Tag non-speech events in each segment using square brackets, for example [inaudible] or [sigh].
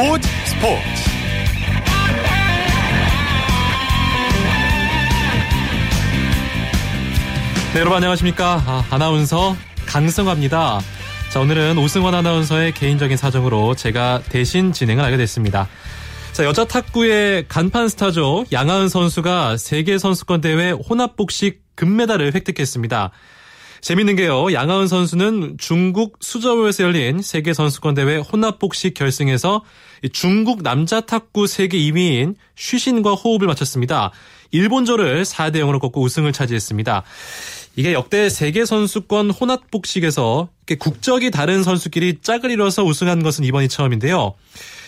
스포츠 스포츠 네, 여러분 안녕하십니까. 아, 아나운서 강승화입니다. 자, 오늘은 오승환 아나운서의 개인적인 사정으로 제가 대신 진행을 하게 됐습니다. 자, 여자 탁구의 간판 스타죠. 양하은 선수가 세계 선수권 대회 혼합복식 금메달을 획득했습니다. 재밌는 게요. 양하은 선수는 중국 수저우에서 열린 세계 선수권 대회 혼합복식 결승에서 중국 남자 탁구 세계 2위인 쉬신과 호흡을 맞췄습니다. 일본조를 4대 0으로 꺾고 우승을 차지했습니다. 이게 역대 세계 선수권 혼합 복식에서 국적이 다른 선수끼리 짝을 이뤄서 우승한 것은 이번이 처음인데요.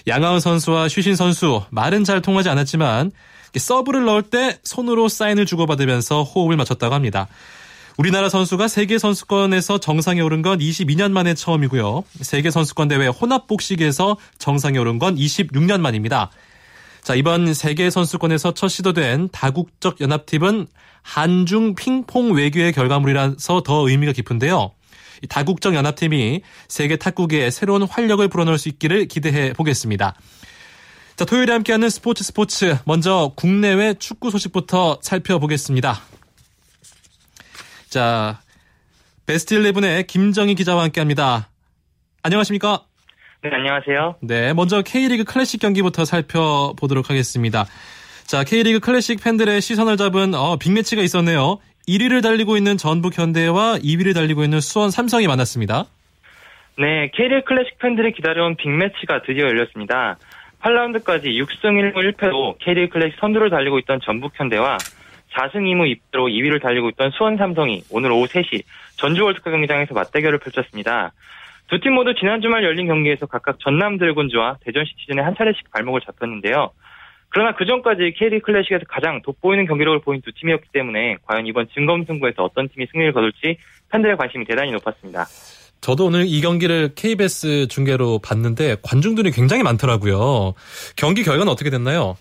양하은 선수와 쉬신 선수 말은 잘 통하지 않았지만 서브를 넣을 때 손으로 사인을 주고받으면서 호흡을 맞췄다고 합니다. 우리나라 선수가 세계 선수권에서 정상에 오른 건 22년 만에 처음이고요. 세계 선수권 대회 혼합 복식에서 정상에 오른 건 26년 만입니다. 자, 이번 세계 선수권에서 첫 시도된 다국적 연합팀은 한중 핑퐁 외교의 결과물이라서 더 의미가 깊은데요. 다국적 연합팀이 세계 탁구계에 새로운 활력을 불어넣을 수 있기를 기대해 보겠습니다. 자, 토요일에 함께하는 스포츠 스포츠. 먼저 국내외 축구 소식부터 살펴보겠습니다. 자, 베스트 11의 김정희 기자와 함께 합니다. 안녕하십니까? 네, 안녕하세요. 네, 먼저 K리그 클래식 경기부터 살펴보도록 하겠습니다. 자, K리그 클래식 팬들의 시선을 잡은 어, 빅매치가 있었네요. 1위를 달리고 있는 전북 현대와 2위를 달리고 있는 수원 삼성이 만났습니다. 네, K리그 클래식 팬들이 기다려온 빅매치가 드디어 열렸습니다. 8라운드까지 6승 1무 1패로 K리그 클래식 선두를 달리고 있던 전북 현대와 4승 2무 2패로 2위를 달리고 있던 수원 삼성이 오늘 오후 3시 전주 월드컵 경기장에서 맞대결을 펼쳤습니다. 두 팀 모두 지난 주말 열린 경기에서 각각 전남 드래곤즈와 대전 시티즌에 한 차례씩 발목을 잡혔는데요. 그러나 그 전까지 KD 클래식에서 가장 돋보이는 경기력을 보인 두 팀이었기 때문에 과연 이번 진검승부에서 어떤 팀이 승리를 거둘지 팬들의 관심이 대단히 높았습니다. 저도 오늘 이 경기를 KBS 중계로 봤는데 관중들이 굉장히 많더라고요. 경기 결과는 어떻게 됐나요?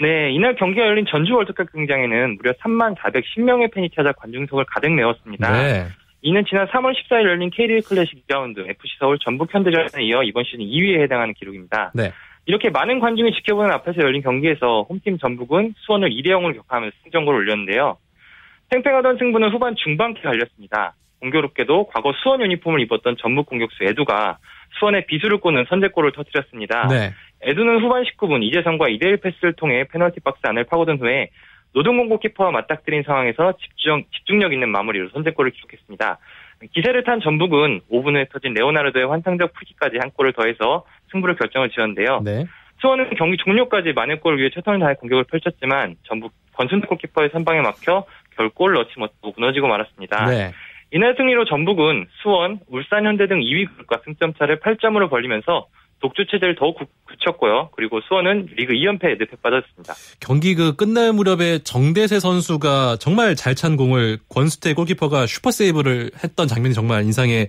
네, 이날 경기가 열린 전주 월드컵 경기장에는 무려 3만 410명의 팬이 찾아 관중석을 가득 메웠습니다. 네. 이는 지난 3월 14일 열린 K리그 클래식 2라운드 FC 서울 전북 현대전에 이어 이번 시즌 2위에 해당하는 기록입니다. 네. 이렇게 많은 관중이 지켜보는 앞에서 열린 경기에서 홈팀 전북은 수원을 2대 0으로 격파하면서 승전골을 올렸는데요. 팽팽하던 승부는 후반 중반기 갈렸습니다. 공교롭게도 과거 수원 유니폼을 입었던 전북 공격수 에두가 수원의 비수를 꽂는 선제골을 터뜨렸습니다. 네. 에두는 후반 19분 이재성과 2대1 패스를 통해 페널티 박스 안을 파고든 후에 노동공 고키퍼와 맞닥뜨린 상황에서 집중, 집중력 있는 마무리로 선제골을 기록했습니다. 기세를 탄 전북은 5분 후에 터진 레오나르도의 환상적 풀기까지 한 골을 더해서 승부를 결정을 지었는데요. 네. 수원은 경기 종료까지 만회골을 위해 최선을 다해 공격을 펼쳤지만 전북 권순태 골키퍼의 선방에 막혀 결골 넣지 못하고 무너지고 말았습니다. 네. 이날 승리로 전북은 수원, 울산 현대 등 2위 그룹과 승점 차를 8점으로 벌리면서 독주 체제를 더욱 굳혔고요. 그리고 수원은 리그 2연패에 늪에 빠졌습니다. 경기 그 끝날 무렵에 정대세 선수가 정말 잘 찬 공을 권수태 골키퍼가 슈퍼 세이브를 했던 장면이 정말 인상에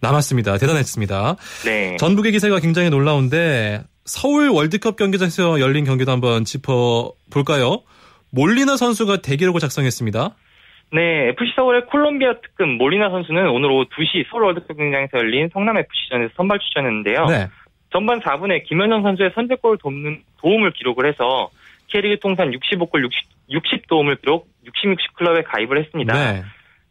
남았습니다. 대단했습니다. 네. 전북의 기세가 굉장히 놀라운데 서울 월드컵 경기장에서 열린 경기도 한번 짚어 볼까요? 몰리나 선수가 대기록을 작성했습니다. 네, FC 서울의 콜롬비아 특급 몰리나 선수는 오늘 오후 2시 서울 월드컵 경기장에서 열린 성남 FC전에서 선발 출전했는데요. 네. 전반 4분에 김현정 선수의 선제골을 돕는 도움을 기록을 해서 K리그 통산 65골 60, 60 도움을 기록 66시 클럽에 가입을 했습니다. 네.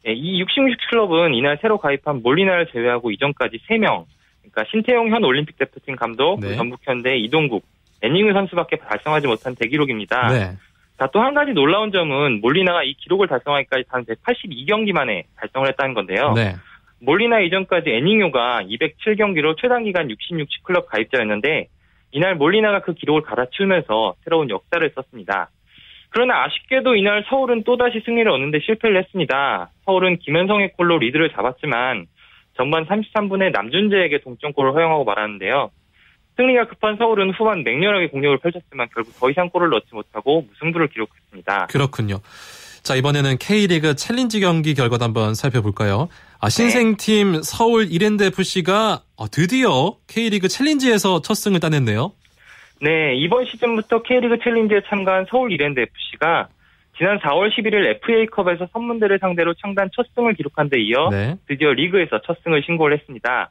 네, 이 66시 클럽은 이날 새로 가입한 몰리나를 제외하고 이전까지 3명, 그러니까 신태용 현 올림픽 대표팀 감독, 네. 전북현대 이동국, 애닝을 선수밖에 달성하지 못한 대기록입니다. 네. 자, 또한 가지 놀라운 점은 몰리나가 이 기록을 달성하기까지 단 182경기 만에 달성을 했다는 건데요. 네. 몰리나 이전까지 애닝요가 207경기로 최단 기간 66시 클럽 가입자였는데 이날 몰리나가 그 기록을 갈아치우면서 새로운 역사를 썼습니다. 그러나 아쉽게도 이날 서울은 또다시 승리를 얻는데 실패를 했습니다. 서울은 김현성의 골로 리드를 잡았지만 전반 33분에 남준재에게 동점골을 허용하고 말았는데요. 승리가 급한 서울은 후반 맹렬하게 공격을 펼쳤지만 결국 더 이상 골을 넣지 못하고 무승부를 기록했습니다. 그렇군요. 자, 이번에는 K리그 챌린지 경기 결과도 한번 살펴볼까요? 아, 네. 신생팀 서울 이랜드 FC가 어, 드디어 K리그 챌린지에서 첫 승을 따냈네요. 네, 이번 시즌부터 K리그 챌린지에 참가한 서울 이랜드 FC가 지난 4월 11일 FA컵에서 선문대를 상대로 창단 첫 승을 기록한 데 이어 네. 드디어 리그에서 첫 승을 신고를 했습니다.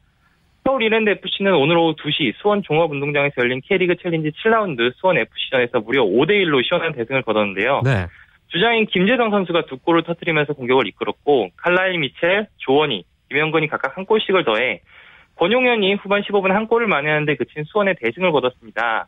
서울 이랜드 FC는 오늘 오후 2시 수원 종합운동장에서 열린 K리그 챌린지 7라운드 수원 FC전에서 무려 5대 1로 시원한 대승을 거뒀는데요. 네. 주장인 김재성 선수가 두 골을 터뜨리면서 공격을 이끌었고 칼라일 미첼, 조원희, 김영근이 각각 한 골씩을 더해 권용현이 후반 15분 한 골을 만회하는데 그친 수원의 대승을 거뒀습니다.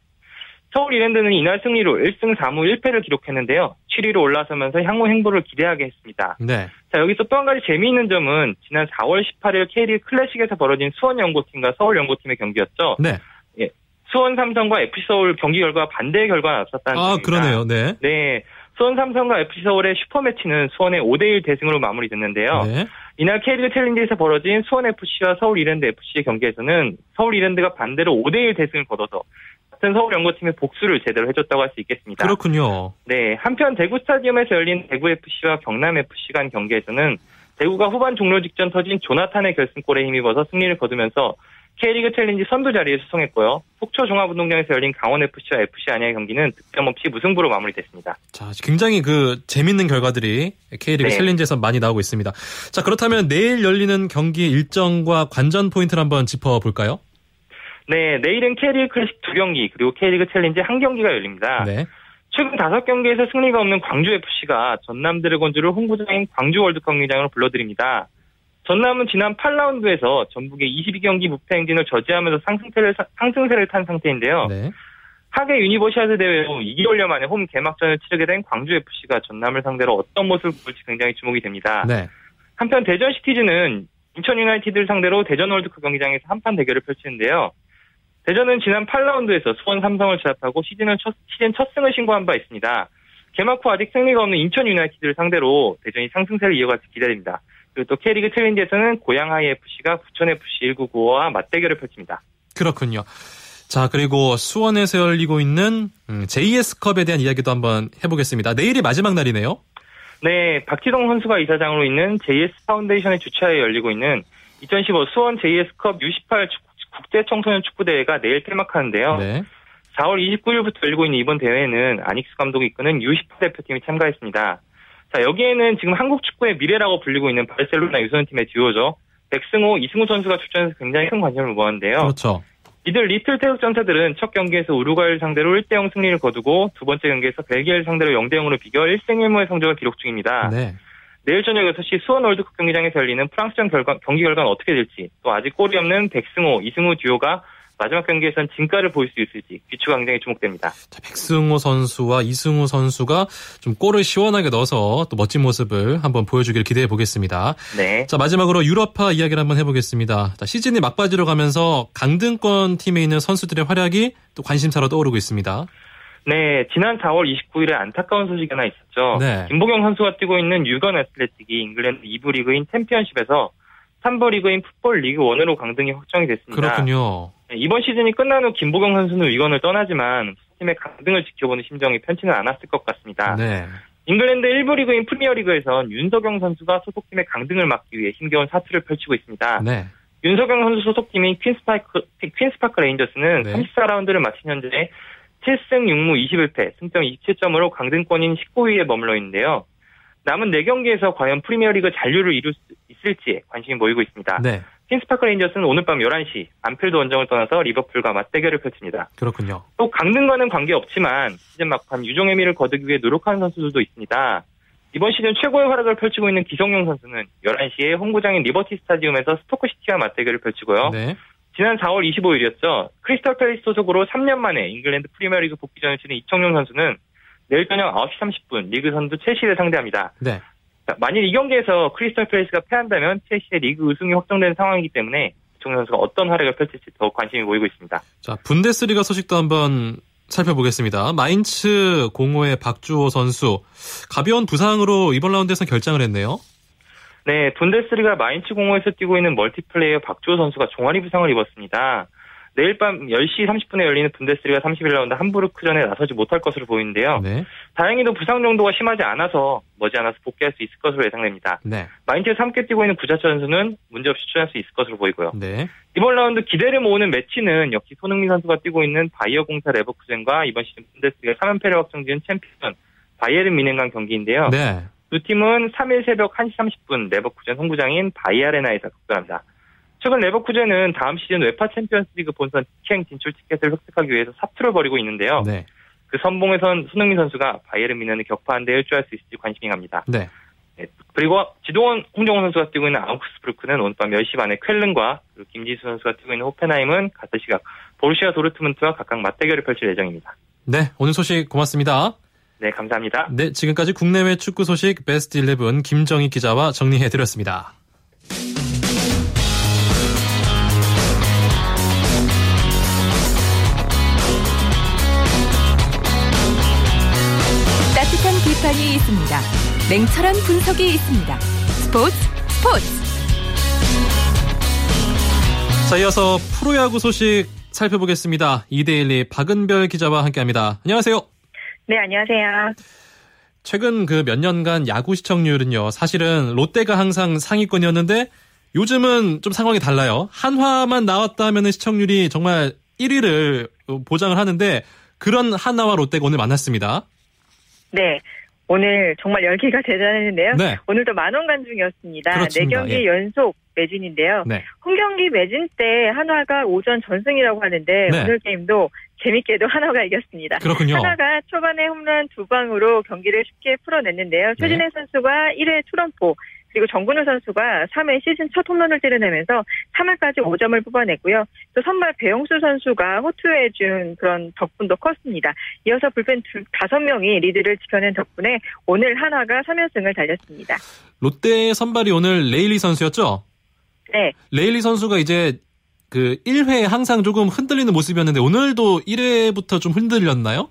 서울 이랜드는 이날 승리로 1승 4무 1패를 기록했는데요. 7위로 올라서면서 향후 행보를 기대하게 했습니다. 네. 자, 여기서 또 한 가지 재미있는 점은 지난 4월 18일 K리그 클래식에서 벌어진 수원 연고팀과 서울 연고팀의 경기였죠. 네. 예. 수원 삼성과 FC 서울 경기 결과 반대의 결과가 나왔었다는 아, 점입니다. 그러네요. 네. 네. 수원 삼성과 FC 서울의 슈퍼매치는 수원의 5대1 대승으로 마무리됐는데요. 네. 이날 K리그 챌린지에서 벌어진 수원 FC와 서울 이랜드 FC의 경기에서는 서울 이랜드가 반대로 5대1 대승을 거둬서 같은 서울 연고팀의 복수를 제대로 해줬다고 할 수 있겠습니다. 그렇군요. 네, 한편 대구 스타디움에서 열린 대구 FC와 경남 FC 간 경기에서는 대구가 후반 종료 직전 터진 조나탄의 결승골에 힘입어서 승리를 거두면서 K리그 챌린지 선두 자리에 수성했고요. 속초 종합운동장에서 열린 강원 FC와 FC 안양의 경기는 득점 없이 무승부로 마무리됐습니다. 자, 굉장히 그 재밌는 결과들이 K리그 네. 챌린지에서 많이 나오고 있습니다. 자, 그렇다면 내일 열리는 경기 일정과 관전 포인트를 한번 짚어볼까요? 네, 내일은 K리그 클래식 두 경기 그리고 K리그 챌린지 한 경기가 열립니다. 네. 최근 다섯 경기에서 승리가 없는 광주 FC가 전남 드래곤즈를 홈구장인 광주 월드컵 경기장으로 불러들입니다. 전남은 지난 8라운드에서 전북의 22경기 무패 행진을 저지하면서 상승세를, 상승세를 탄 상태인데요. 네. 하계 유니버시아드 대회로 2개월여 만에 홈 개막전을 치르게 된 광주 FC가 전남을 상대로 어떤 모습을 보일지 굉장히 주목이 됩니다. 네. 한편 대전 시티즌은 인천 유나이티드를 상대로 대전 월드컵 경기장에서 한판 대결을 펼치는데요. 대전은 지난 8라운드에서 수원 삼성을 제압하고 시즌을 첫, 시즌 첫 승을 신고한 바 있습니다. 개막 후 아직 승리가 없는 인천 유나이티드를 상대로 대전이 상승세를 이어갈지 기대됩니다. 그리고 또 K리그 챌린지에서는 고양하이 FC가 부천 FC 1995와 맞대결을 펼칩니다. 그렇군요. 자, 그리고 수원에서 열리고 있는 음, JS컵에 대한 이야기도 한번 해보겠습니다. 내일이 마지막 날이네요. 네, 박지성 선수가 이사장으로 있는 JS 파운데이션의 주최에 열리고 있는 2015 수원 JS컵 U18 국제 청소년 축구 대회가 내일 폐막하는데요. 네. 4월 29일부터 열리고 있는 이번 대회는 안익수 감독이 이끄는 U18 대표팀이 참가했습니다. 자, 여기에는 지금 한국 축구의 미래라고 불리고 있는 바르셀로나 유소년팀의 듀오죠. 백승호, 이승우 선수가 출전해서 굉장히 큰 관심을 모았는데요. 그렇죠. 이들 리틀 태극 전사들은 첫 경기에서 우루과이를 상대로 1대0 승리를 거두고 두 번째 경기에서 벨기에를 상대로 0대0으로 비겨 1승 1무의 성적을 기록 중입니다. 네. 내일 저녁 6시 수원 월드컵 경기장에서 열리는 프랑스전 결과, 경기 결과는 어떻게 될지 또 아직 골이 없는 백승호, 이승우 듀오가 마지막 경기에선 진가를 보일 수 있을지 귀추가 굉장히 주목됩니다. 자, 백승호 선수와 이승우 선수가 좀 골을 시원하게 넣어서 또 멋진 모습을 한번 보여주길 기대해 보겠습니다. 네. 자 마지막으로 유럽파 이야기를 한번 해보겠습니다. 자, 시즌이 막바지로 가면서 강등권 팀에 있는 선수들의 활약이 또 관심사로 떠오르고 있습니다. 네, 지난 4월 29일에 안타까운 소식이 하나 있었죠. 네. 김보경 선수가 뛰고 있는 위건 애슬레틱이 잉글랜드 2부 리그인 챔피언십에서 3부 리그인 풋볼 리그 1으로 강등이 확정이 됐습니다. 그렇군요. 네, 이번 시즌이 끝난 후 김보경 선수는 위건을 떠나지만 팀의 강등을 지켜보는 심정이 편치는 않았을 것 같습니다. 네. 잉글랜드 1부 리그인 프리미어리그에선 윤석영 선수가 소속팀의 강등을 막기 위해 힘겨운 사투를 펼치고 있습니다. 네. 윤석영 선수 소속팀인 퀸스파크, 퀸스파크 레인저스는 네. 34라운드를 마친 현재 7승 6무 21패, 승점 27점으로 강등권인 19위에 머물러 있는데요. 남은 4경기에서 과연 프리미어리그 잔류를 이룰 수 있을지 관심이 모이고 있습니다. 네. 퀸스파크 레인저스는 오늘 밤 11시 안필드 원정을 떠나서 리버풀과 맞대결을 펼칩니다. 그렇군요. 또 강등과는 관계없지만 시즌 막판 유종 의 미를 거두기 위해 노력하는 선수들도 있습니다. 이번 시즌 최고의 활약을 펼치고 있는 기성용 선수는 11시에 홈구장인 리버티 스타디움에서 스토크시티와 맞대결을 펼치고요. 네. 지난 4월 25일이었죠. 크리스탈 팰리스 소속으로 3년 만에 잉글랜드 프리미어리그 복귀전을 치른 이청용 선수는 내일 저녁 9시 30분 리그 선두 첼시를 상대합니다. 네. 만일 이 경기에서 크리스탈 팰리스가 패한다면 첼시의 리그 우승이 확정된 상황이기 때문에 이청용 선수가 어떤 활약을 펼칠지 더 관심이 모이고 있습니다. 자, 분데스리가 소식도 한번 살펴보겠습니다. 마인츠 05의 박주호 선수 가벼운 부상으로 이번 라운드에서 결장을 했네요. 네, 분데스리가 마인츠 05에서 뛰고 있는 멀티플레이어 박주호 선수가 종아리 부상을 입었습니다. 내일 밤 10시 30분에 열리는 분데스리가 31라운드 함부르크전에 나서지 못할 것으로 보이는데요. 네. 다행히도 부상 정도가 심하지 않아서 머지않아서 복귀할 수 있을 것으로 예상됩니다. 네. 마인츠에서 함께 뛰고 있는 구자철 선수는 문제없이 출전할 수 있을 것으로 보이고요. 네. 이번 라운드 기대를 모으는 매치는 역시 손흥민 선수가 뛰고 있는 바이어 04 레버쿠젠과 이번 시즌 분데스리가 3연패를 확정 지은 챔피언 바이에른 뮌헨 간 경기인데요. 네. 두 팀은 3일 새벽 1시 30분 레버쿠젠 홈구장인 바이아레나에서 격전합니다. 최근 레버쿠젠은 다음 시즌 UEFA 챔피언스리그 본선 직행 진출 티켓을 획득하기 위해서 사투를 벌이고 있는데요. 네. 그 선봉에 선 손흥민 선수가 바이에른 뮌헨을 격파하는데 일조할 수 있을지 관심이 갑니다. 네. 네. 그리고 지동원, 홍정호 선수가 뛰고 있는 아우크스부르크는 오늘 밤 10시 반에 쾰른과 그리고 김진수 선수가 뛰고 있는 호펜하임은 같은 시각 보르시아 도르트문트와 각각 맞대결을 펼칠 예정입니다. 네, 오늘 소식 고맙습니다. 네, 감사합니다. 네, 지금까지 국내외 축구 소식 베스트 11 김정희 기자와 정리해 드렸습니다. 비판이 있습니다. 냉철한 분석이 있습니다. 스포츠 스포츠. 자, 이어서 프로야구 소식 살펴보겠습니다. 이데일리 박은별 기자와 함께합니다. 안녕하세요. 네, 안녕하세요. 최근 그 몇 년간 야구 시청률은요, 사실은 롯데가 항상 상위권이었는데 요즘은 좀 상황이 달라요. 한화만 나왔다 하면 시청률이 정말 1위를 보장을 하는데 그런 한화와 롯데가 오늘 만났습니다. 네. 오늘 정말 열기가 [laughs] 대단했는데요. 네. 오늘도 만원 간중이었습니다. 그렇습니다. 4경기 예. 연속 매진인데요. 네. 홈경기 매진 때 한화가 오전 전승이라고 하는데 네. 오늘 게임도 재밌게도 [laughs] 한화가 이겼습니다. 그렇군요. 한화가 초반에 홈런 두 방으로 경기를 쉽게 풀어냈는데요. 최진행 네. 선수가 1회 투런포 그리고 정근우 선수가 3회 시즌 첫 홈런을 때려내면서 3회까지 5점을 뽑아냈고요. 또 선발 배영수 선수가 호투해 준 그런 덕분도 컸습니다. 이어서 불펜 5명이 리드를 지켜낸 덕분에 오늘 한화가 3연승을 달렸습니다. 롯데 선발이 오늘 레일리 선수였죠? 네. 레일리 선수가 이제 그 1회 항상 조금 흔들리는 모습이었는데 오늘도 1회부터 좀 흔들렸나요?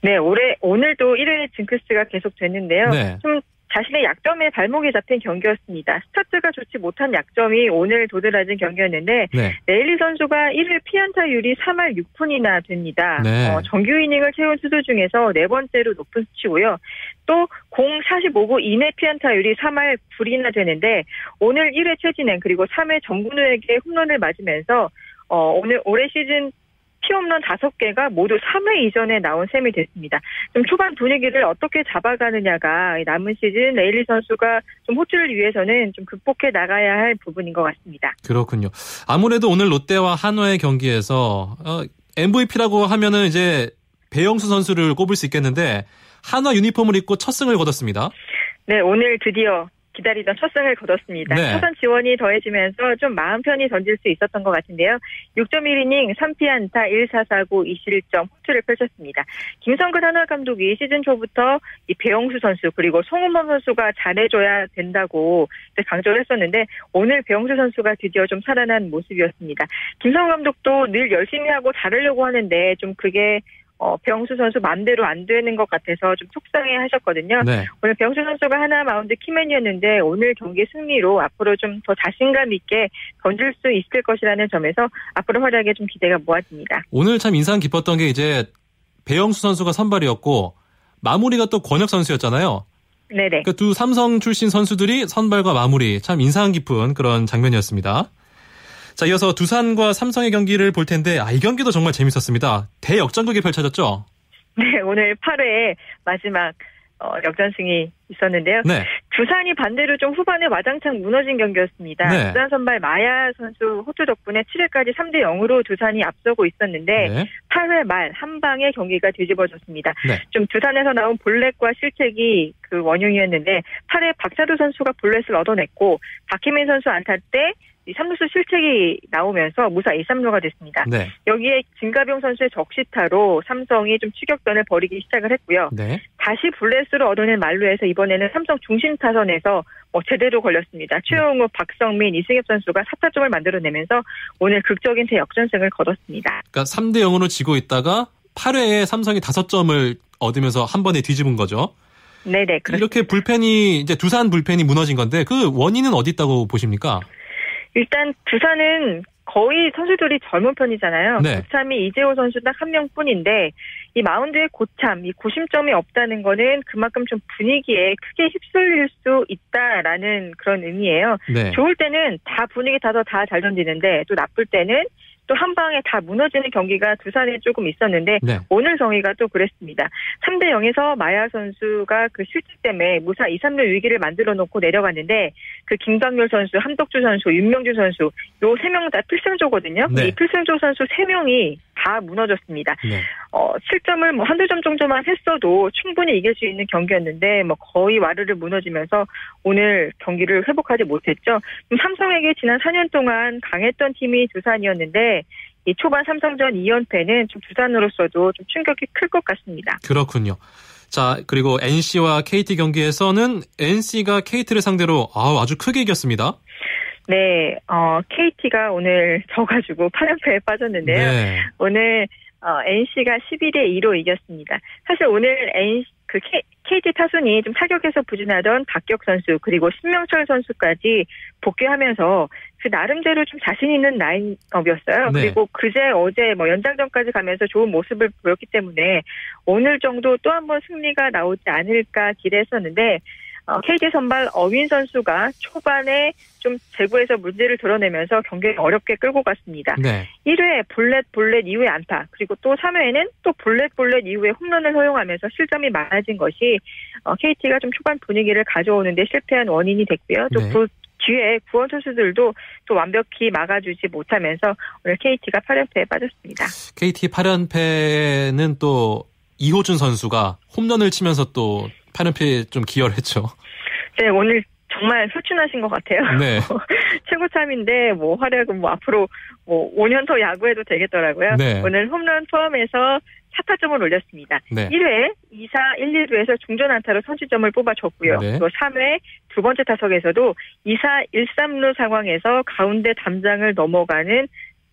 네, 올해 오늘도 1회 징크스가 계속 됐는데요. 네. 좀 자신의 약점에 발목이 잡힌 경기였습니다. 스타트가 좋지 못한 약점이 오늘 도드라진 경기였는데 네. 레일리 선수가 1회 피안타율이 3할 6푼이나 됩니다. 네. 어, 정규 이닝을 채운 투수 중에서 네 번째로 높은 수치고요. 또 공 45구 이내 피안타율이 3할 9이나 되는데 오늘 1회 최진행 그리고 3회 정근우에게 홈런을 맞으면서 어, 오늘 올해 시즌 피홈런 5개가 모두 3회 이전에 나온 셈이 됐습니다. 좀 초반 분위기를 어떻게 잡아가느냐가 남은 시즌 레일리 선수가 좀 호투를 위해서는 좀 극복해 나가야 할 부분인 것 같습니다. 그렇군요. 아무래도 오늘 롯데와 한화의 경기에서 어, MVP라고 하면은 이제 배영수 선수를 꼽을 수 있겠는데 한화 유니폼을 입고 첫 승을 거뒀습니다. 네, 오늘 드디어 기다리던 첫 승을 거뒀습니다. 네. 타선 지원이 더해지면서 좀 마음 편히 던질 수 있었던 것 같은데요. 6.1이닝 3피안타 1사사구 2실점 호투를 펼쳤습니다. 김성근 한화 감독이 시즌 초부터 이 배영수 선수 그리고 송은범 선수가 잘해줘야 된다고 강조를 했었는데 오늘 배영수 선수가 드디어 좀 살아난 모습이었습니다. 김성근 감독도 늘 열심히 하고 잘하려고 하는데 좀 그게 어, 병수 선수 맘대로 안 되는 것 같아서 좀 속상해 하셨거든요. 네. 오늘 병수 선수가 하나 마운드 키맨이었는데 오늘 경기 승리로 앞으로 좀 더 자신감 있게 던질 수 있을 것이라는 점에서 앞으로 활약에 좀 기대가 모아집니다. 오늘 참 인상 깊었던 게 이제 배영수 선수가 선발이었고 마무리가 또 권혁 선수였잖아요. 네네. 그두 삼성 출신 선수들이 선발과 마무리 참 인상 깊은 그런 장면이었습니다. 자, 이어서 두산과 삼성의 경기를 볼 텐데, 아, 이 경기도 정말 재밌었습니다. 대역전극이 펼쳐졌죠? 네, 오늘 8회 마지막 어, 역전승이 있었는데요. 네. 두산이 반대로 좀 후반에 와장창 무너진 경기였습니다. 네. 두산 선발 마야 선수 호투 덕분에 7회까지 3대 0으로 두산이 앞서고 있었는데 네. 8회 말 한 방에 경기가 뒤집어졌습니다. 네. 좀 두산에서 나온 볼넷과 실책이 그 원흉이었는데 8회 박사두 선수가 볼넷을 얻어냈고 박희민 선수 안타 때 3루수 실책이 나오면서 무사 2, 3루가 됐습니다. 네. 여기에 진가병 선수의 적시타로 삼성이 좀 추격전을 벌이기 시작을 했고요. 네. 다시 블레스를 얻어낸 말루에서 이번에는 삼성 중심 타선에서 뭐 제대로 걸렸습니다. 최용우, 네. 박성민, 이승엽 선수가 4타점을 만들어내면서 오늘 극적인 대역전승을 거뒀습니다. 그러니까 3대 0으로 지고 있다가 8회에 삼성이 5점을 얻으면서 한 번에 뒤집은 거죠. 네네. 그렇습니다. 이렇게 불펜이 이제 두산 불펜이 무너진 건데 그 원인은 어디 있다고 보십니까? 일단 두산은 거의 선수들이 젊은 편이잖아요. 네. 고참이 이재호 선수 딱 한 명뿐인데 이 마운드에 고참, 이 고심점이 없다는 거는 그만큼 좀 분위기에 크게 휩쓸릴 수 있다라는 그런 의미예요. 네. 좋을 때는 다 분위기 타서 다 잘 던지는데 또 나쁠 때는 또 한 방에 다 무너지는 경기가 두산에 조금 있었는데 네. 오늘 경기가 또 그랬습니다. 3대 0에서 마야 선수가 그 실책 때문에 무사 2, 3루 위기를 만들어 놓고 내려갔는데 그 김광렬 선수, 함덕주 선수, 윤명주 선수 요 세 명 다 필승조거든요. 네. 이 필승조 선수 3명이 다 무너졌습니다. 네. 어, 7점을 뭐 한두 점 정도만 했어도 충분히 이길 수 있는 경기였는데 뭐 거의 와르르 무너지면서 오늘 경기를 회복하지 못했죠. 삼성에게 지난 4년 동안 강했던 팀이 두산이었는데 이 초반 삼성전 2연패는 좀 두산으로서도 좀 충격이 클 것 같습니다. 그렇군요. 자, 그리고 NC와 KT 경기에서는 NC가 KT를 상대로 아주 크게 이겼습니다. 네, 어, KT가 오늘 져가지고 8연패에 빠졌는데요. 네. 오늘 어, NC가 11대 2로 이겼습니다. 사실 오늘 NC 그 K, KT 타순이 좀 타격에서 부진하던 박격 선수 그리고 신명철 선수까지 복귀하면서 그 나름대로 좀 자신 있는 라인업이었어요. 네. 그리고 그제 어제 뭐 연장전까지 가면서 좋은 모습을 보였기 때문에 오늘 정도 또 한 번 승리가 나오지 않을까 기대했었는데 어, KT 선발 어윈 선수가 초반에 좀 제구에서 문제를 드러내면서 경기를 어렵게 끌고 갔습니다. 네. 1회 볼넷 볼넷 이후에 안타 그리고 또 3회에는 또 볼넷 볼넷 이후에 홈런을 허용하면서 실점이 많아진 것이 어, KT가 좀 초반 분위기를 가져오는데 실패한 원인이 됐고요. 또 네. 그 뒤에 구원 선수들도 또 완벽히 막아주지 못하면서 오늘 KT가 8연패에 빠졌습니다. KT 8연패는 또 이호준 선수가 홈런을 치면서 또 8연패에 좀 기여를 했죠. 네, 오늘 정말 흡춘하신 것 같아요. 네. [laughs] 최고 참인데 뭐 활약은 뭐 앞으로 뭐 5년 더 야구해도 되겠더라고요. 네. 오늘 홈런 포함해서 4타점을 올렸습니다. 네. 1회 2사 1, 2루에서 중전 안타로 선취점을 뽑아줬고요. 네. 또 3회 두 번째 타석에서도 2사 1, 3루 상황에서 가운데 담장을 넘어가는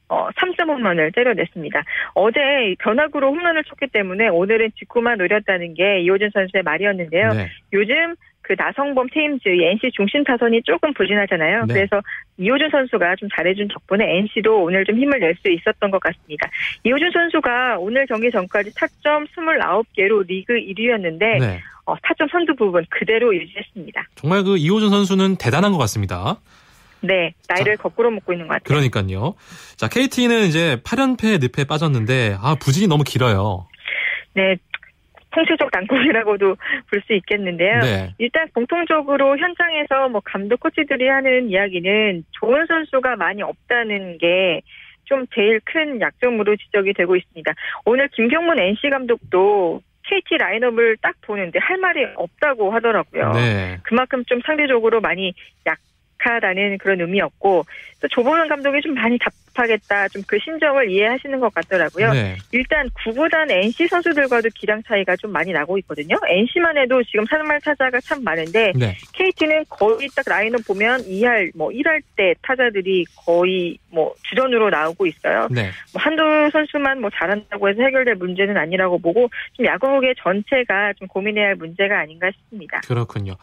어, 3점 홈런을 때려냈습니다. 어제 변화구로 홈런을 쳤기 때문에 오늘은 직구만 노렸다는 게 이호준 선수의 말이었는데요. 네. 요즘 그 나성범 테임즈 NC 중심 타선이 조금 부진하잖아요. 네. 그래서 이호준 선수가 좀 잘해준 덕분에 NC도 오늘 좀 힘을 낼 수 있었던 것 같습니다. 이호준 선수가 오늘 경기 전까지 타점 29개로 리그 1위였는데 네. 어, 타점 선두 부분 그대로 유지했습니다. 정말 그 이호준 선수는 대단한 것 같습니다. 네, 나이를 자, 거꾸로 먹고 있는 것 같아요. 그러니까요. 자, KT는 이제 8연패 늪에 빠졌는데 아 부진이 너무 길어요. 네, 통치적 난국이라고도 [laughs] 볼 수 있겠는데요. 네. 일단 공통적으로 현장에서 뭐 감독 코치들이 하는 이야기는 좋은 선수가 많이 없다는 게좀 제일 큰 약점으로 지적이 되고 있습니다. 오늘 김경문 NC 감독도 KT 라인업을 딱 보는데 할 말이 없다고 하더라고요. 네. 그만큼 좀 상대적으로 많이 약 약하다는 그런 의미였고 또 조보는 감독이 좀 많이 답하겠다 좀 그 심정을 이해하시는 것 같더라고요. 네. 일단 구구단 NC 선수들과도 기량 차이가 좀 많이 나고 있거든요. NC만 해도 지금 사말 타자가 참 많은데 네. KT는 거의 딱 라인을 보면 2할 뭐 1할 때 타자들이 거의 뭐 주전으로 나오고 있어요. 네. 뭐 한두 선수만 뭐 잘한다고 해서 해결될 문제는 아니라고 보고 좀 야구계 전체가 좀 고민해야 할 문제가 아닌가 싶습니다. 그렇군요.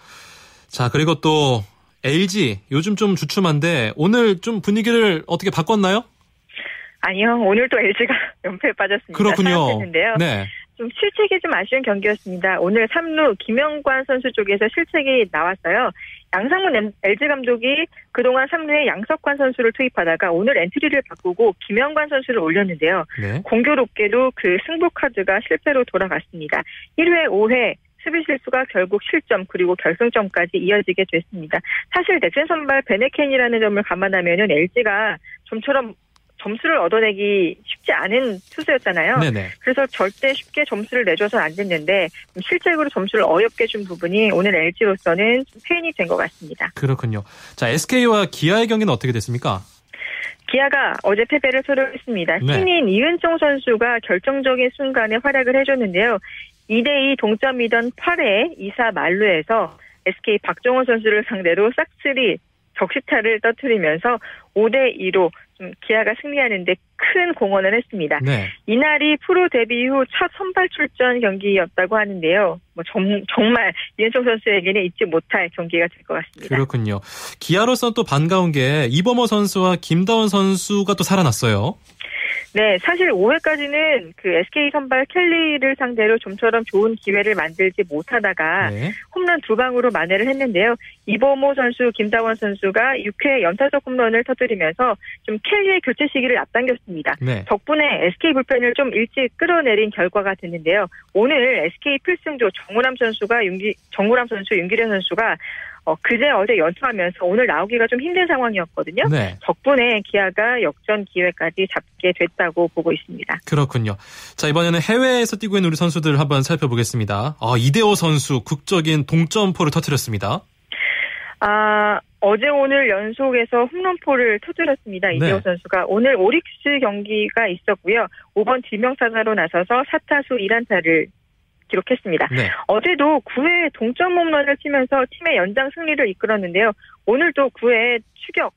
자, 그리고 또 LG 요즘 좀 주춤한데 오늘 좀 분위기를 어떻게 바꿨나요? 아니요. 오늘 도 LG가 [laughs] 연패에 빠졌습니다. 그렇군요. 네. 좀 실책이 좀 아쉬운 경기였습니다. 오늘 3루 김영관 선수 쪽에서 실책이 나왔어요. 양상문 LG 감독이 그동안 3루에 양석환 선수를 투입하다가 오늘 엔트리를 바꾸고 김영관 선수를 올렸는데요. 네. 공교롭게도 그 승부 카드가 실패로 돌아갔습니다. 1회, 5회 수비 실수가 결국 실점 그리고 결승점까지 이어지게 됐습니다. 사실 넥센 선발 베네켄이라는 점을 감안하면은 LG가 좀처럼 점수를 얻어내기 쉽지 않은 투수였잖아요. 네네. 그래서 절대 쉽게 점수를 내줘서는 안 됐는데 실제로 점수를 어렵게 준 부분이 오늘 LG로서는 페인이 된 것 같습니다. 그렇군요. 자 SK와 기아의 경기는 어떻게 됐습니까? 기아가 어제 패배를 소로했습니다. 네. 신인 이은종 선수가 결정적인 순간에 활약을 해줬는데요. 2대2 동점이던 8회 2사 만루에서 SK 박정호 선수를 상대로 싹쓸이 적시타를 떠뜨리면서 5대2로 좀 기아가 승리하는데 큰 공헌을 했습니다. 네. 이날이 프로 데뷔 후 첫 선발 출전 경기였다고 하는데요. 뭐 정, 정말 이현종 선수에게는 잊지 못할 경기가 될 것 같습니다. 그렇군요. 기아로서 또 반가운 게 이범호 선수와 김다원 선수가 또 살아났어요. 네, 사실 5회까지는 그 SK 선발 켈리를 상대로 좀처럼 좋은 기회를 만들지 못하다가 네. 홈런 두 방으로 만회를 했는데요. 이범호 선수, 김다원 선수가 6회 연타석 홈런을 터뜨리면서 좀 켈리의 교체 시기를 앞당겼습니다. 네. 덕분에 SK 불펜을 좀 일찍 끌어내린 결과가 됐는데요. 오늘 SK 필승조 정우람 선수가 윤기 정우람 선수, 윤기련 선수가 어, 그제 어제 연투하면서 오늘 나오기가 좀 힘든 상황이었거든요. 네. 덕분에 기아가 역전 기회까지 잡게 됐다고 보고 있습니다. 그렇군요. 자, 이번에는 해외에서 뛰고 있는 우리 선수들 한번 살펴보겠습니다. 아, 이대호 선수 극적인 동점포를 터뜨렸습니다. 아, 어제 오늘 연속해서 홈런포를 터뜨렸습니다. 이대호 네. 선수가 오늘 오릭스 경기가 있었고요. 5번 지명타자로 나서서 4타수 1안타를 기록했습니다. 네. 어제도 9회 동점 홈런을 치면서 팀의 연장 승리를 이끌었는데요. 오늘도 9회 추격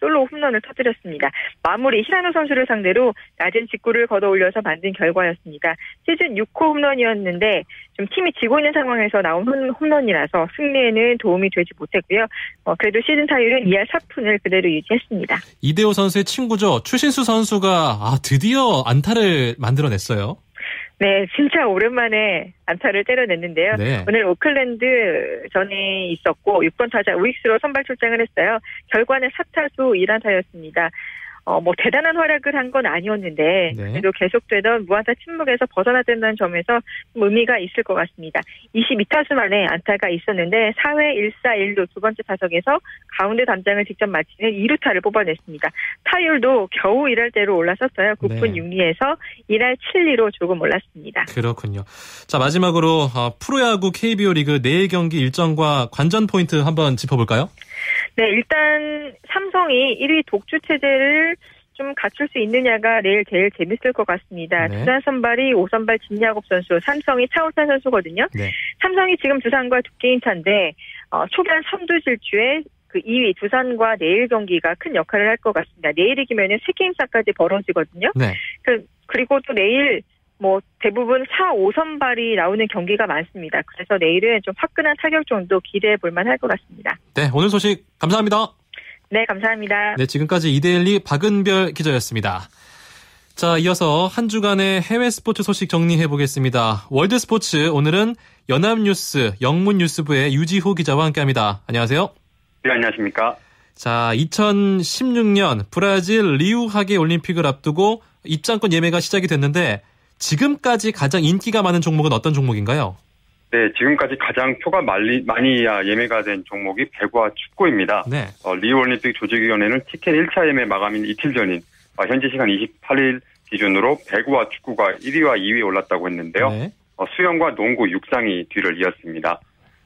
솔로 홈런을 터뜨렸습니다. 마무리 히라노 선수를 상대로 낮은 직구를 걷어 올려서 만든 결과였습니다. 시즌 6호 홈런이었는데 좀 팀이 지고 있는 상황에서 나온 홈런이라서 승리에는 도움이 되지 못했고요. 어, 그래도 시즌 타율은 2할 4푼을 그대로 유지했습니다. 이대호 선수의 친구죠. 추신수 선수가 아, 드디어 안타를 만들어냈어요. 네, 진짜 오랜만에 안타를 때려냈는데요. 네. 오늘 오클랜드 전에 있었고 6번 타자 우익수로 선발 출장을 했어요. 결과는 4타수 1안타였습니다. 어, 뭐 대단한 활약을 한 건 아니었는데 네. 그래도 계속되던 무안타 침묵에서 벗어나된다는 점에서 의미가 있을 것 같습니다. 22타수 만에 안타가 있었는데 4회 1사 1루 두 번째 타석에서 가운데 담장을 직접 마치는 2루타를 뽑아냈습니다. 타율도 겨우 1할 대로 올라섰어요. 9분 네. 6리에서 1할 7리로 조금 올랐습니다. 그렇군요. 자 마지막으로 어, 프로야구 KBO 리그 내일 경기 일정과 관전 포인트 한번 짚어볼까요? 네, 일단 삼성이 1위 독주 체제를 좀 갖출 수 있느냐가 내일 제일 재밌을 것 같습니다. 네. 두산 선발이 5선발 진야곱 선수, 삼성이 차우찬 선수거든요. 네. 삼성이 지금 두산과 두 게임 차인데 어, 초반 3두 질주에 그 2위 두산과 내일 경기가 큰 역할을 할 것 같습니다. 내일 이기면 은 3게임 차까지 벌어지거든요. 네. 그, 그리고 또 내일 뭐 대부분 4, 5선발이 나오는 경기가 많습니다. 그래서 내일은 좀 화끈한 타격 정도 기대해 볼 만 할 것 같습니다. 네, 오늘 소식 감사합니다. 네, 감사합니다. 네, 지금까지 이데일리 박은별 기자였습니다. 자, 이어서 한 주간의 해외 스포츠 소식 정리해 보겠습니다. 월드 스포츠 오늘은 연합뉴스 영문뉴스부의 유지호 기자와 함께합니다. 안녕하세요. 네, 안녕하십니까. 자, 2016년 브라질 리우 하계 올림픽을 앞두고 입장권 예매가 시작이 됐는데 지금까지 가장 인기가 많은 종목은 어떤 종목인가요? 네, 지금까지 가장 표가 많이, 많이 예매가 된 종목이 배구와 축구입니다. 네. 어, 리우올림픽 조직위원회는 티켓 1차 예매 마감인 이틀 전인 어, 현지 시간 28일 기준으로 배구와 축구가 1위와 2위에 올랐다고 했는데요. 네. 어, 수영과 농구, 육상이 뒤를 이었습니다.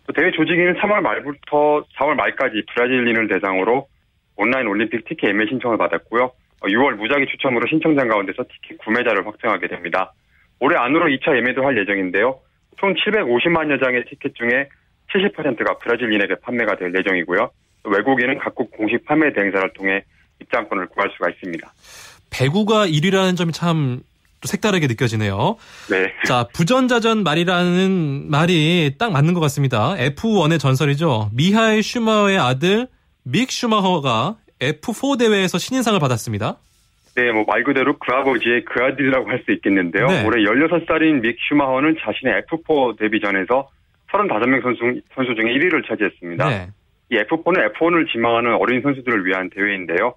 또 대회 조직위는 3월 말부터 4월 말까지 브라질인을 대상으로 온라인 올림픽 티켓 예매 신청을 받았고요. 6월 어, 무작위 추첨으로 신청자 가운데서 티켓 구매자를 확정하게 됩니다. 올해 안으로 2차 예매도 할 예정인데요. 총 750만여 장의 티켓 중에 70%가 브라질인에게 판매가 될 예정이고요. 외국인은 각국 공식 판매 대행사를 통해 입장권을 구할 수가 있습니다. 배구가 1위라는 점이 참 색다르게 느껴지네요. 네. 자, 부전자전 말이라는 말이 딱 맞는 것 같습니다. F1의 전설이죠. 미하일 슈마허의 아들 믹 슈마허가 F4 대회에서 신인상을 받았습니다. 네, 뭐 말 그대로 그 아버지의 그 아들이라고 할 수 있겠는데요. 네. 올해 16살인 믹 슈마허는 자신의 F4 데뷔 전에서 35명 선수, 선수 중에 1위를 차지했습니다. 네. 이 F4는 F1을 지망하는 어린 선수들을 위한 대회인데요.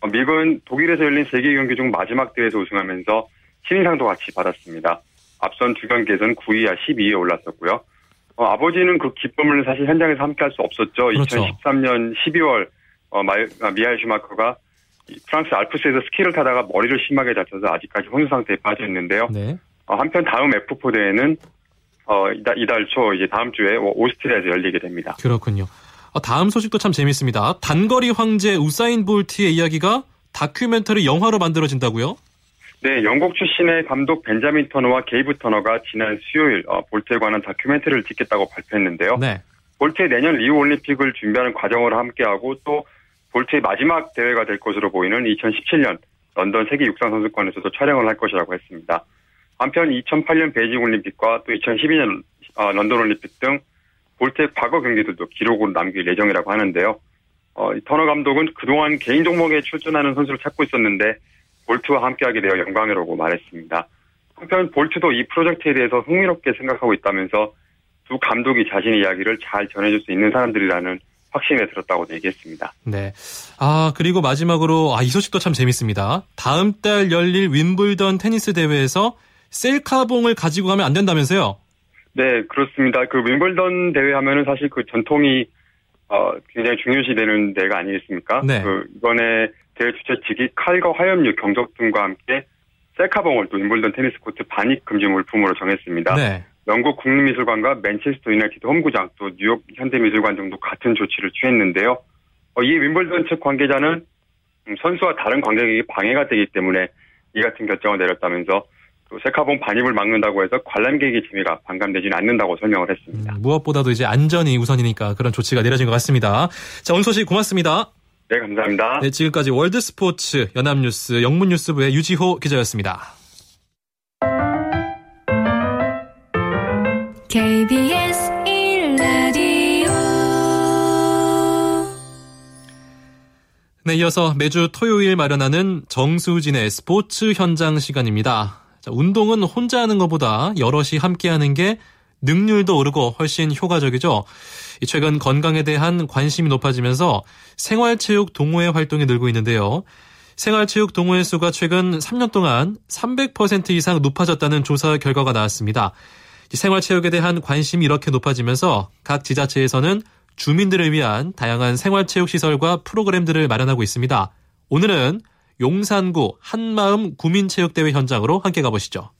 어, 믹은 독일에서 열린 세계 경기 중 마지막 대회에서 우승하면서 신인상도 같이 받았습니다. 앞선 두 경기에서는 9위와 12위에 올랐었고요. 어, 아버지는 그 기쁨을 사실 현장에서 함께 할 수 없었죠. 그렇죠. 2013년 12월 어, 아, 미하일 슈마커가 프랑스 알프스에서 스키를 타다가 머리를 심하게 다쳐서 아직까지 혼수 상태에 빠져 있는데요. 네. 어, 한편 다음 F4 대회는 어, 이달, 이달 초 이제 다음 주에 오스트리아에서 열리게 됩니다. 그렇군요. 어, 다음 소식도 참 재밌습니다. 단거리 황제 우사인 볼트의 이야기가 다큐멘터리 영화로 만들어진다고요? 네, 영국 출신의 감독 벤자민 터너와 게이브 터너가 지난 수요일 어, 볼트에 관한 다큐멘터리를 찍겠다고 발표했는데요. 네. 볼트의 내년 리우 올림픽을 준비하는 과정을 함께하고 또 볼트의 마지막 대회가 될 것으로 보이는 2017년 런던 세계 육상 선수권에서도 촬영을 할 것이라고 했습니다. 한편 2008년 베이징 올림픽과 또 2012년 어, 런던 올림픽 등 볼트의 과거 경기들도 기록으로 남길 예정이라고 하는데요. 어, 터너 감독은 그동안 개인 종목에 출전하는 선수를 찾고 있었는데 볼트와 함께하게 되어 영광이라고 말했습니다. 한편 볼트도 이 프로젝트에 대해서 흥미롭게 생각하고 있다면서 두 감독이 자신의 이야기를 잘 전해줄 수 있는 사람들이라는 확신이 들었다고 얘기했습니다. 네. 아, 그리고 마지막으로, 아, 이 소식도 참 재밌습니다. 다음 달 열릴 윈블던 테니스 대회에서 셀카봉을 가지고 가면 안 된다면서요? 네, 그렇습니다. 그 윈블던 대회 하면은 사실 그 전통이 어, 굉장히 중요시되는 대회가 아니겠습니까? 네. 그 이번에 대회 주최 측이 칼과 화염류 경적 등과 함께 셀카봉을 또 윈블던 테니스 코트 반입 금지 물품으로 정했습니다. 네. 영국 국립미술관과 맨체스터 유나이티드 홈구장 또 뉴욕 현대미술관 등도 같은 조치를 취했는데요. 어, 이 윈블던 측 관계자는 음, 선수와 다른 관객에게 방해가 되기 때문에 이 같은 결정을 내렸다면서 또 셀카봉 반입을 막는다고 해서 관람객의 재미가 반감되지는 않는다고 설명을 했습니다. 음, 무엇보다도 이제 안전이 우선이니까 그런 조치가 내려진 것 같습니다. 자, 오늘 소식 고맙습니다. 네, 감사합니다. 네, 지금까지 월드스포츠 연합뉴스 영문뉴스부의 유지호 기자였습니다. KBS 1라디오 네, 이어서 매주 토요일 마련하는 정수진의 스포츠 현장 시간입니다. 자, 운동은 혼자 하는 것보다 여럿이 함께 하는 게 능률도 오르고 훨씬 효과적이죠. 최근 건강에 대한 관심이 높아지면서 생활체육 동호회 활동이 늘고 있는데요. 생활체육 동호회 수가 최근 3년 동안 300% 이상 높아졌다는 조사 결과가 나왔습니다. 생활체육에 대한 관심이 이렇게 높아지면서 각 지자체에서는 주민들을 위한 다양한 생활체육 시설과 프로그램들을 마련하고 있습니다. 오늘은 용산구 한마음 구민체육대회 현장으로 함께 가보시죠.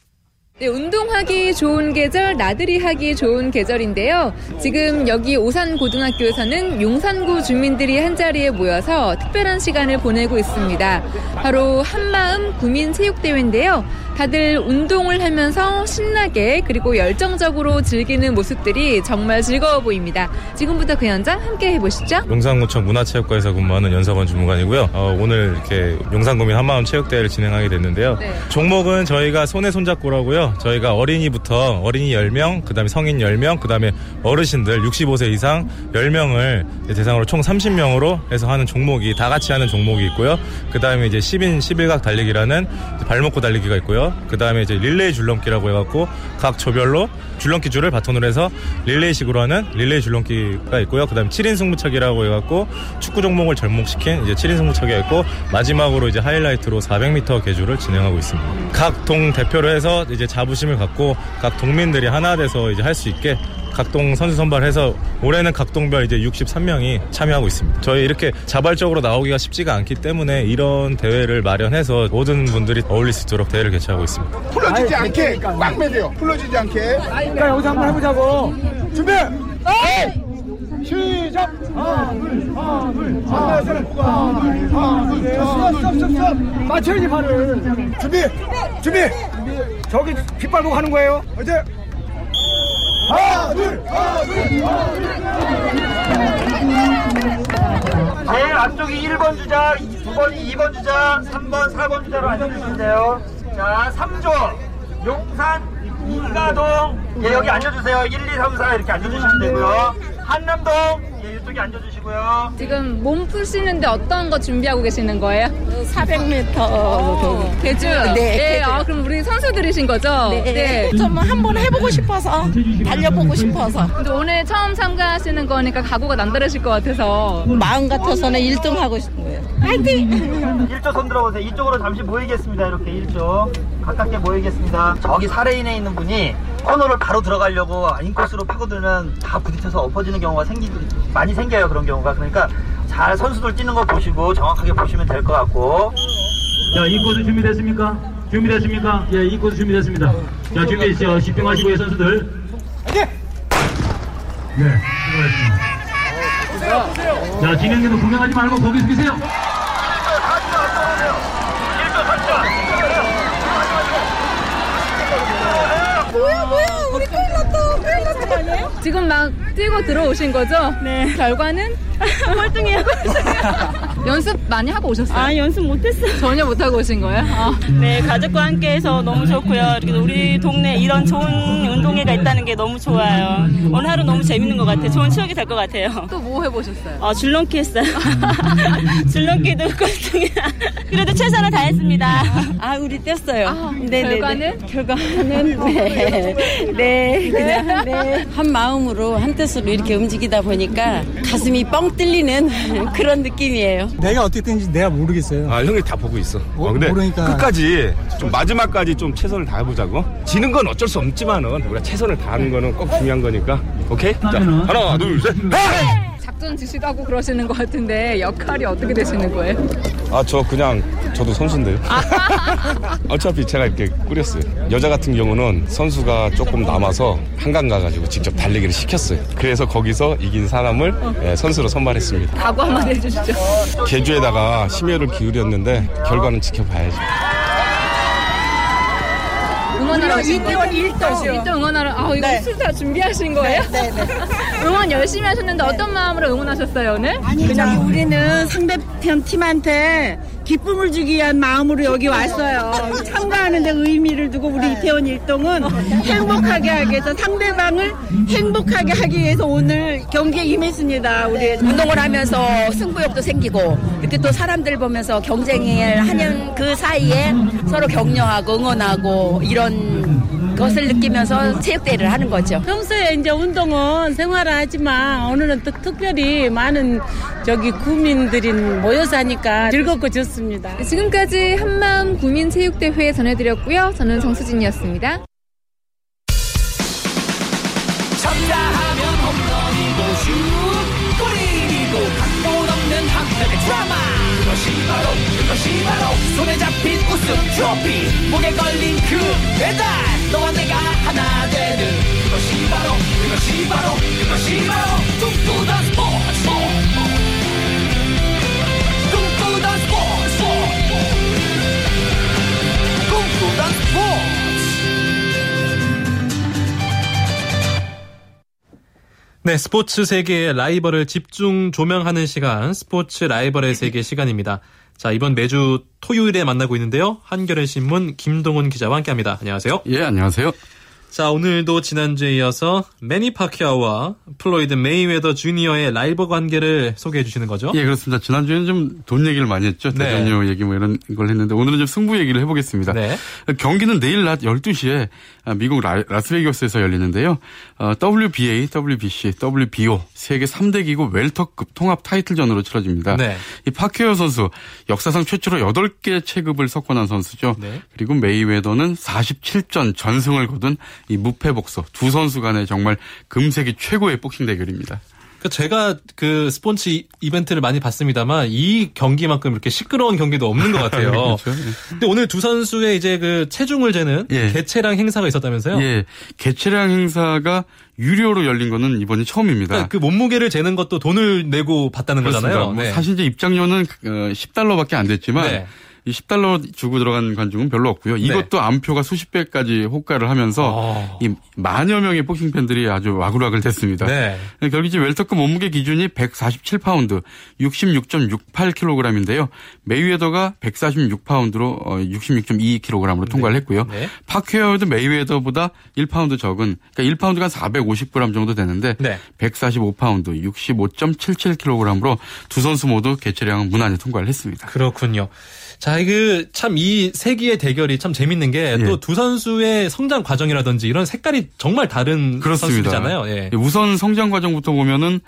네, 운동하기 좋은 계절, 나들이 하기 좋은 계절인데요. 지금 여기 오산고등학교에서는 용산구 주민들이 한자리에 모여서 특별한 시간을 보내고 있습니다. 바로 한마음 구민체육대회인데요. 다들 운동을 하면서 신나게 그리고 열정적으로 즐기는 모습들이 정말 즐거워 보입니다. 지금부터 그 현장 함께 해보시죠. 용산구청 문화체육과에서 근무하는 연석원 주무관이고요. 어, 오늘 이렇게 용산구민 한마음 체육대회를 진행하게 됐는데요. 네. 종목은 저희가 손에 손잡고라고요. 저희가 어린이부터 어린이 10명, 그 다음에 성인 10명, 그 다음에 어르신들 65세 이상 10명을 대상으로 총 30명으로 해서 하는 종목이 다 같이 하는 종목이 있고요. 그 다음에 이제 10인 11각 달리기라는 발목고 달리기가 있고요. 그 다음에 이제 릴레이 줄넘기라고 해갖고 각 조별로 줄넘기 줄을 바톤으로 해서 릴레이식으로 하는 릴레이 줄넘기가 있고요. 그 다음에 7인 승부차기라고 해갖고 축구 종목을 접목시킨 이제 7인 승부차기가 있고 마지막으로 이제 하이라이트로 400m 개주를 진행하고 있습니다. 각 동 대표로 해서 이제 자부심을 갖고 각 동민들이 하나 돼서 이제 할 수 있게 각동 선수 선발해서 올해는 각동별 이제 63명이 참여하고 있습니다. 저희 이렇게 자발적으로 나오기가 쉽지가 않기 때문에 이런 대회를 마련해서 모든 분들이 어울릴 수 있도록 대회를 개최하고 있습니다. 풀어지지 않게 꽉 매세요. 풀어지지 않게. 그러니까 여기서 한번 해보자고. 준비. 네. 시작! 하나, 둘, 하나, 둘, 하나, 둘, 하나, 둘, 하나, 둘, 스톱, 스톱, 스톱, 스톱. 맞춰야지, 발을. 준비! 준비! 저기 깃발 보고 하는 거예요. 이제 하나, 둘, 하나, 둘, 하나, 제일 앞쪽이 1번 주자, 2번이 2번 주자, 3번, 4번 주자로 앉아주시면 돼요. 자, 3조, 용산, 이가동, 예, 여기 앉아주세요. 1, 2, 3, 4 이렇게 앉아주시면 되고요. 한남동, 예, 이쪽에 앉아주시고요. 지금 몸 푸시는데 어떤 거 준비하고 계시는 거예요? 400m 어, 개주. 네. 네. 아, 그럼 우리 선수들이신 거죠? 네. 네. 좀 한번 해보고 싶어서 달려보고 싶어서. 근데 오늘 처음 참가하시는 거니까 각오가 남다르실 것 같아서 마음 같아서는 1등 하고 싶어요. 화이팅! 1조 손 들어보세요. 이쪽으로 잠시 모이겠습니다. 이렇게 1조 가깝게 모이겠습니다. 저기 사레인에 있는 분이 코너를 바로 들어가려고 인코스로 파고들면 다 부딪혀서 엎어지는 경우가 생기 많이 생겨요. 그런 경우가 그러니까 잘 선수들 뛰는 거 보시고 정확하게 보시면 될 것 같고. 자, 이 코스 준비됐습니까? 준비됐습니까? 예, 이 코스 준비됐습니다. 자, 준비되시죠. 집중하시고요, 선수들. 네, 수고하셨습니다. 자, 진행님은 구경하지 말고 거기 서계세요 뭐야, 뭐야, 우리 큰 났다. 아니에요? 지금 막 뛰고 들어오신 거죠? 네. 결과는? 꼴등이에요, 꼴등. [laughs] 연습 많이 하고 오셨어요? 아, 연습 못했어요. 전혀 못하고 오신 거예요? 아. 네, 가족과 함께 해서 너무 좋고요. 그리고 우리 동네 이런 좋은 운동회가 있다는 게 너무 좋아요. 오늘 하루 너무 재밌는 것 같아요. 좋은 추억이 될 것 같아요. 또 뭐 해보셨어요? 어, 줄넘기 했어요. [laughs] 줄넘기도 꼴등이야. 그래도 최선을 다했습니다. 아, 우리 뗐어요. 아, 네, 결과는? 네, 결과는 네. 네, 그냥 네. 한 마음으로 한 뜻으로 이렇게 움직이다 보니까 가슴이 뻥 뚫리는 [laughs] 그런 느낌이에요. 내가 어떻게 된지 내가 모르겠어요. 아, 형이 다 보고 있어. 어, 근데 모르니까. 끝까지 좀 마지막까지 좀 최선을 다해보자고. 지는 건 어쩔 수 없지만은 우리가 최선을 다하는 거는 꼭 중요한 거니까. 오케이? 자, 하나, 둘, 셋. 작전 지시하고 그러시는 것 같은데 역할이 어떻게 되시는 거예요? 아, 저 그냥 저도 선수인데요. [laughs] 어차피 제가 이렇게 꾸렸어요. 여자 같은 경우는 선수가 조금 남아서 한강 가가지고 직접 달리기를 시켰어요. 그래서 거기서 이긴 사람을 예, 선수로 선발했습니다. 각오 한마디 해주시죠. 개주에다가 심혈을 기울였는데 결과는 지켜봐야죠. 응원하러 이태원 1등. 1등 응원하러 아 이거 네. 술다 준비하신 거예요? 네, 네. [laughs] 응원 열심히 하셨는데 어떤 마음으로 응원하셨어요 오늘? 아니, 그냥 우리는 상대편 팀한테 기쁨을 주기 위한 마음으로 여기 왔어요. 참가하는데 의미를 두고 우리 이태원 일동은 행복하게 하기 위해서 상대방을 행복하게 하기 위해서 오늘 경기에 임했습니다. 우리 운동을 하면서 승부욕도 생기고 이렇게 또 사람들 보면서 경쟁을 하는 그 사이에 서로 격려하고 응원하고 이런 것을 느끼면서 체육대회를 하는 거죠. 평소에 이제 운동은 생활을 하지만 오늘은 또 특별히 많은 저기 구민들이 모여서 하니까 즐겁고 좋습니다. 지금까지 한마음 구민체육대회 전해드렸고요. 저는 정수진이었습니다. 쳤다 하면 홈런이고 슛 골이고 각본 없는 한편의 드라마 그것이 바로 그것이 바로 손에 잡힌 우승 트로피 목에 걸린 그 배달 너와 내가 하나 되는 그것이 바로 그것이 바로 그것이 바로 꿈꾸던 스포츠. 꿈꾸던 스포츠. 꿈꾸던 스포츠. 네, 스포츠 세계의 라이벌을 집중 조명하는 시간, 스포츠 라이벌의 세계 시간입니다. 자, 이번 매주 토요일에 만나고 있는데요. 한겨레 신문 김동훈 기자와 함께합니다. 안녕하세요. 예, 안녕하세요. 자, 오늘도 지난주에 이어서 매니 파키아오와 플로이드 메이웨더 주니어의 라이벌 관계를 소개해 주시는 거죠? 예, 그렇습니다. 지난주에는 좀 돈 얘기를 많이 했죠. 네. 대전료 얘기 뭐 이런 걸 했는데 오늘은 좀 승부 얘기를 해보겠습니다. 네. 경기는 내일 낮 12시에 미국 라, 라스베이거스에서 열리는데요. 어, WBA, WBC, WBO 세계 3대 기구 웰터급 통합 타이틀전으로 치러집니다. 네. 이 파케어 선수 역사상 최초로 8개 체급을 석권한 선수죠. 네. 그리고 메이웨더는 47전 전승을 거둔 이 무패 복서 두 선수 간의 정말 금세기 최고의 복싱 대결입니다. 그 제가 그 스포츠 이- 이벤트를 많이 봤습니다만 이 경기만큼 이렇게 시끄러운 경기도 없는 것 같아요. [laughs] 그렇죠. 예. 근데 오늘 두 선수의 이제 그 체중을 재는 예. 개체량 행사가 있었다면서요? 예, 개체량 행사가 유료로 열린 거는 이번이 처음입니다. 그러니까 그 몸무게를 재는 것도 돈을 내고 봤다는 그렇습니다. 거잖아요. 뭐 네. 사실 이제 입장료는 어, 10달러밖에 안 됐지만 네. 이 10달러 주고 들어간 관중은 별로 없고요. 이것도 암표가 수십 배까지 호가를 하면서 이 만여 명의 복싱 팬들이 아주 와글와글 됐습니다. 네. 결국 이제 웰터급 몸무게 기준이 147파운드, 66.68kg인데요. 메이웨더가 146파운드로 어, 66.2kg으로 통과를 했고요. 네. 파키아오도 메이웨더보다 1파운드 적은 그러니까 1파운드가 한 450g 정도 되는데 네. 145파운드, 65.77kg으로 두 선수 모두 계체량은 무난히 통과를 했습니다. 그렇군요. 자, 그 참 이 세기의 대결이 참 재밌는 게 예. 또 두 선수의 성장 과정이라든지 이런 색깔이 정말 다른 그렇습니다. 선수들이잖아요. 예. 우선 성장 과정부터 보면은 어,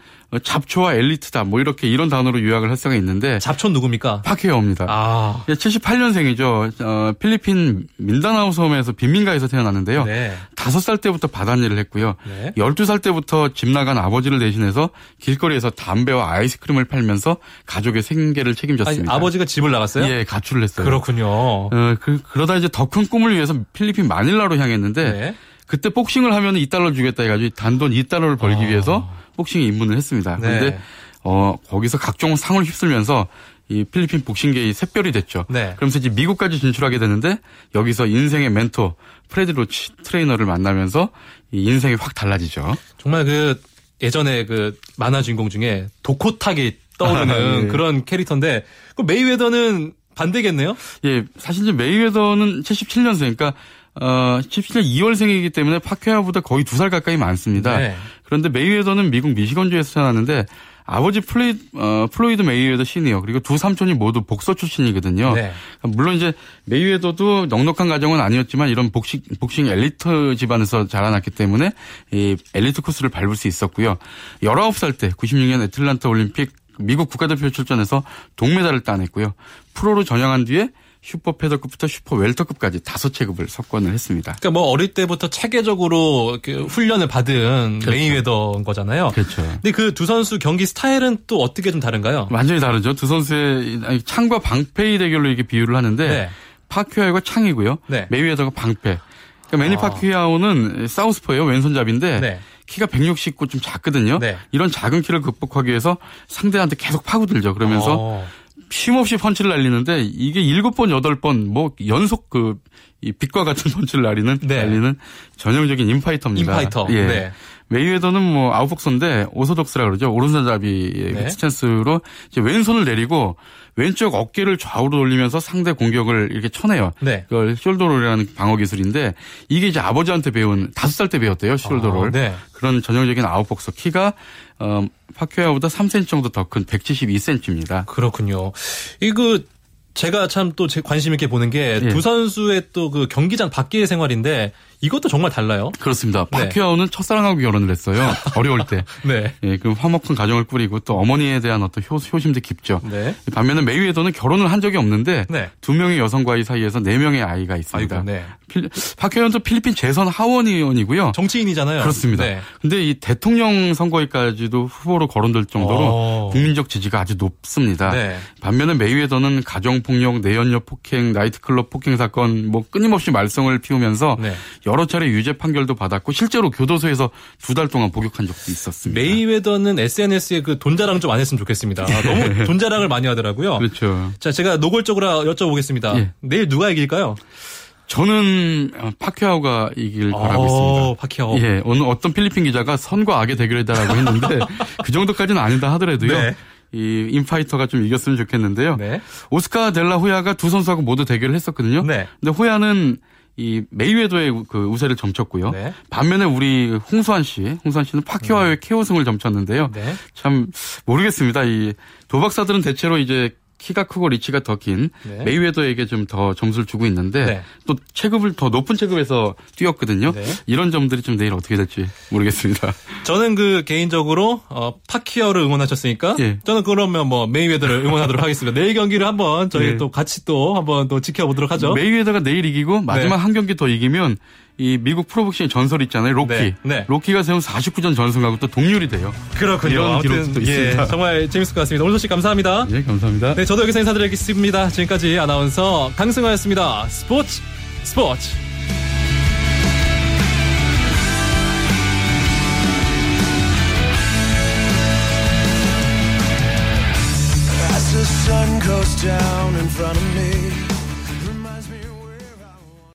잡초와 엘리트다 뭐 이렇게 이런 단어로 요약을 할 수가 있는데 잡초 누굽니까? 파케어입니다. 아. 78년생이죠. 어, 필리핀 민다나오 섬에서 빈민가에서 태어났는데요. 네. 다섯 살 때부터 바다일을 했고요. 네. 12살 때부터 집 나간 아버지를 대신해서 길거리에서 담배와 아이스크림을 팔면서 가족의 생계를 아니, 책임졌습니다. 아버지가 집을 나갔어요? 예, 가출을 했어요. 그렇군요. 어, 그, 그러다 이제 더 큰 꿈을 위해서 필리핀 마닐라로 향했는데 네. 그때 복싱을 하면 2달러 주겠다 해가지고 단돈 2달러를 벌기 위해서 복싱에 입문을 했습니다. 아. 네. 그런데 어, 거기서 각종 상을 휩쓸면서 이 필리핀 복싱계의 샛별이 됐죠. 네. 그러면서 이제 미국까지 진출하게 되는데 여기서 인생의 멘토 프레드 로치 트레이너를 만나면서 이 인생이 확 달라지죠. 정말 그 예전에 그 만화 주인공 중에 독고탁이 떠오르는 [laughs] 아, 예. 그런 캐릭터인데 그 메이웨더는 반대겠네요? 예, 사실 이제 메이웨더는 77년생, 그러니까 어, 77년 2월생이기 때문에 파키아오보다 거의 두 살 가까이 많습니다. 네. 그런데 메이웨더는 미국 미시건주에서 태어났는데 아버지 플로이드, 어, 플로이드 메이웨더 시니어 그리고 두 삼촌이 모두 복서 출신이거든요. 네. 물론 이제 메이웨더도 넉넉한 가정은 아니었지만 이런 복싱 복싱 엘리트 집안에서 자라났기 때문에 이 엘리트 코스를 밟을 수 있었고요. 19살 때 96년 애틀란타 올림픽 미국 국가대표 출전해서 동메달을 따냈고요. 프로로 전향한 뒤에 슈퍼 페더급부터 슈퍼 웰터급까지 다섯 체급을 석권을 했습니다. 그러니까 뭐 어릴 때부터 체계적으로 그 훈련을 받은 그렇죠. 메이웨더인 거잖아요. 그렇죠. 근데 그 두 선수 경기 스타일은 또 어떻게 좀 다른가요? 완전히 다르죠. 두 선수의 창과 방패의 대결로 이렇게 비유를 하는데 네. 파키아오가 창이고요. 네. 메이웨더가 방패. 그러니까 매니 아. 파키아오는 사우스포예요. 왼손잡인데 네. 키가 169 좀 작거든요. 네. 이런 작은 키를 극복하기 위해서 상대한테 계속 파고들죠. 그러면서 어. 쉼없이 펀치를 날리는데 이게 7번, 8번 뭐 연속 그 이 빛과 같은 [laughs] 펀치를 날리는 네. 날리는 전형적인 인파이터입니다. 인파이터. 예. 네. 메이웨더는 뭐 아웃복서인데 orthodox라 그러죠. 오른손잡이 네. 스탠스로 이제 왼손을 내리고 왼쪽 어깨를 좌우로 돌리면서 상대 공격을 이렇게 쳐내요. 네. 그걸 shoulder roll이라는 방어 기술인데 이게 이제 아버지한테 배운 다섯 살 때 배웠대요. 숄더롤. 아, 네. 그런 전형적인 아웃복서 키가 어, 파큐아보다 3cm 정도 더 큰 172cm입니다. 그렇군요. 이거 제가 참또제 관심 있게 보는 게두 예. 선수의 또 그 경기장 밖의 생활인데 이것도 정말 달라요. 그렇습니다. 네. 파키아오는 첫사랑하고 결혼을 했어요. 어려울 때. [laughs] 네. 예, 그 화목한 가정을 꾸리고 또 어머니에 대한 어떤 효, 효심도 깊죠. 네. 반면에 메이웨더는 결혼을 한 적이 없는데 네. 두 명의 여성과의 사이에서 네 명의 아이가 있습니다. 아이고, 네. 필, 파키아오는 필리핀 재선 하원 의원이고요. 정치인이잖아요. 그렇습니다. 네. 근데 이 대통령 선거에까지도 후보로 거론될 정도로 오. 어. 국민적 지지가 아주 높습니다. 네. 반면에 메이웨더는 가정 폭력, 내연녀 폭행, 나이트클럽 폭행 사건 뭐 끊임없이 말썽을 피우면서 네. 여러 차례 유죄 판결도 받았고 실제로 교도소에서 두 달 동안 복역한 적도 있었습니다. 메이웨더는 SNS에 그 돈 자랑 좀 안 했으면 좋겠습니다. [laughs] 너무 돈 자랑을 많이 하더라고요. 그렇죠. 자, 제가 노골적으로 여쭤보겠습니다. 예. 내일 누가 이길까요? 저는 파키아오가 이길 오, 바라고 있습니다. 파키아오. 예, 오늘 어떤 필리핀 기자가 선과 악의 대결이다라고 했는데 [laughs] 그 정도까지는 아니다 하더라도요. 네. 이 인파이터가 좀 이겼으면 좋겠는데요. 네. 오스카 델라 호야가 두 선수하고 모두 대결을 했었거든요. 네. 근데 호야는 이 메이웨더의 그 우세를 점쳤고요. 네. 반면에 우리 홍수환 씨, 홍수환 씨는 파키와의 네. 케오승을 점쳤는데요. 네. 참 모르겠습니다. 이 도박사들은 대체로 이제 키가 크고 리치가 더 긴 네. 메이웨더에게 좀 더 점수를 주고 있는데 네. 또 체급을 더 높은 체급에서 뛰었거든요. 네. 이런 점들이 좀 내일 어떻게 될지 모르겠습니다. 저는 그 개인적으로 어, 파키아오를 응원하셨으니까 예. 저는 그러면 뭐 메이웨더를 응원하도록 하겠습니다. 내일 경기를 한번 저희 네. 또 같이 또 한번 또 지켜보도록 하죠. 메이웨더가 내일 이기고 마지막 네. 한 경기 더 이기면 이 미국 프로복싱 전설 있잖아요. 로키. 네, 네. 로키가 세운 49전 전승하고 또 동률이 돼요. 그렇군요. 이런 기록도 예, 있습니다. 정말 재밌을 것 같습니다. 오늘 소식 감사합니다. 예, 감사합니다. 네, 저도 여기서 인사드리겠습니다. 지금까지 아나운서 강승화였습니다. 스포츠 스포츠. sun goes down in front of me